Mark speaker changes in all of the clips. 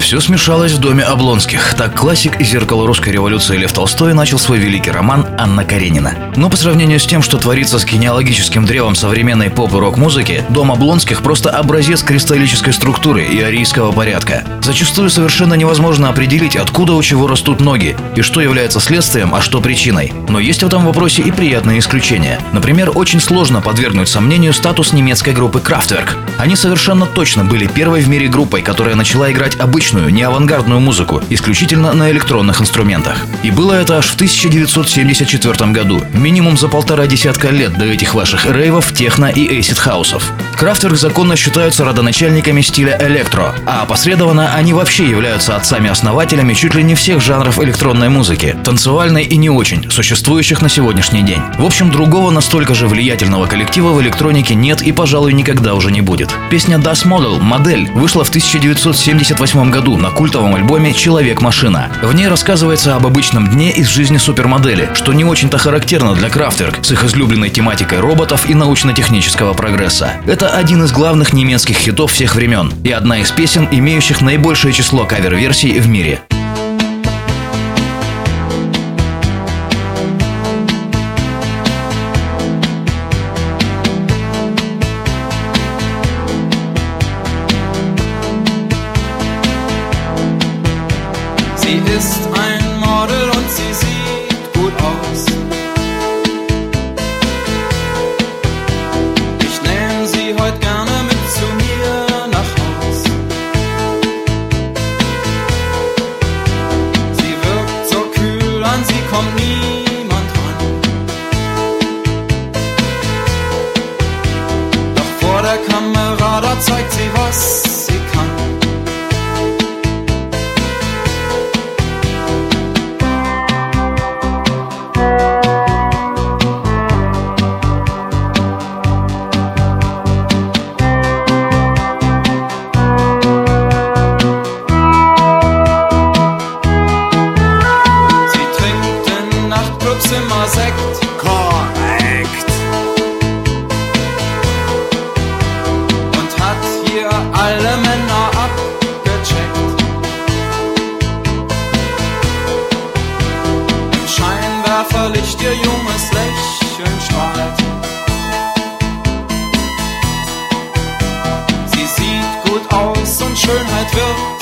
Speaker 1: Все смешалось в доме Облонских. Так классик и зеркало русской революции Лев Толстой начал свой великий роман «Анна Каренина». Но по сравнению с тем, что творится с генеалогическим древом современной поп и рок-музыки, дом Облонских просто образец кристаллической структуры и арийского порядка. Зачастую совершенно невозможно определить, откуда у чего растут ноги, и что является следствием, а что причиной. Но есть в этом вопросе и приятные исключения. Например, очень сложно подвергнуть сомнению статус немецкой группы Kraftwerk. Они совершенно точно были первой в мире группой, которая начала играть обычно обычную, не авангардную музыку, исключительно на электронных инструментах. И было это аж в 1974 году, минимум за полтора десятка лет до этих ваших рейвов, техно и эйсид хаусов. Крафтверк законно считаются родоначальниками стиля электро, а опосредованно они вообще являются отцами-основателями чуть ли не всех жанров электронной музыки, танцевальной и не очень, существующих на сегодняшний день. В общем, другого настолько же влиятельного коллектива в электронике нет и, пожалуй, никогда уже не будет. Песня Das Model, модель, вышла в 1978 году году на культовом альбоме «Человек-машина». В ней рассказывается об обычном дне из жизни супермодели, что не очень-то характерно для Крафтверк с их излюбленной тематикой роботов и научно-технического прогресса. Это один из главных немецких хитов всех времен и одна из песен, имеющих наибольшее число кавер-версий в мире.
Speaker 2: Ich nehme sie heute gerne mit zu mir nach Haus. Sie wirkt so kühl, an sie kommt niemand ran. Doch vor der Kamera, da zeigt sie was Scheinwerferlicht ihr junges Lächeln strahlt. Sie sieht gut aus und Schönheit wird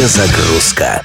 Speaker 3: Перезагрузка.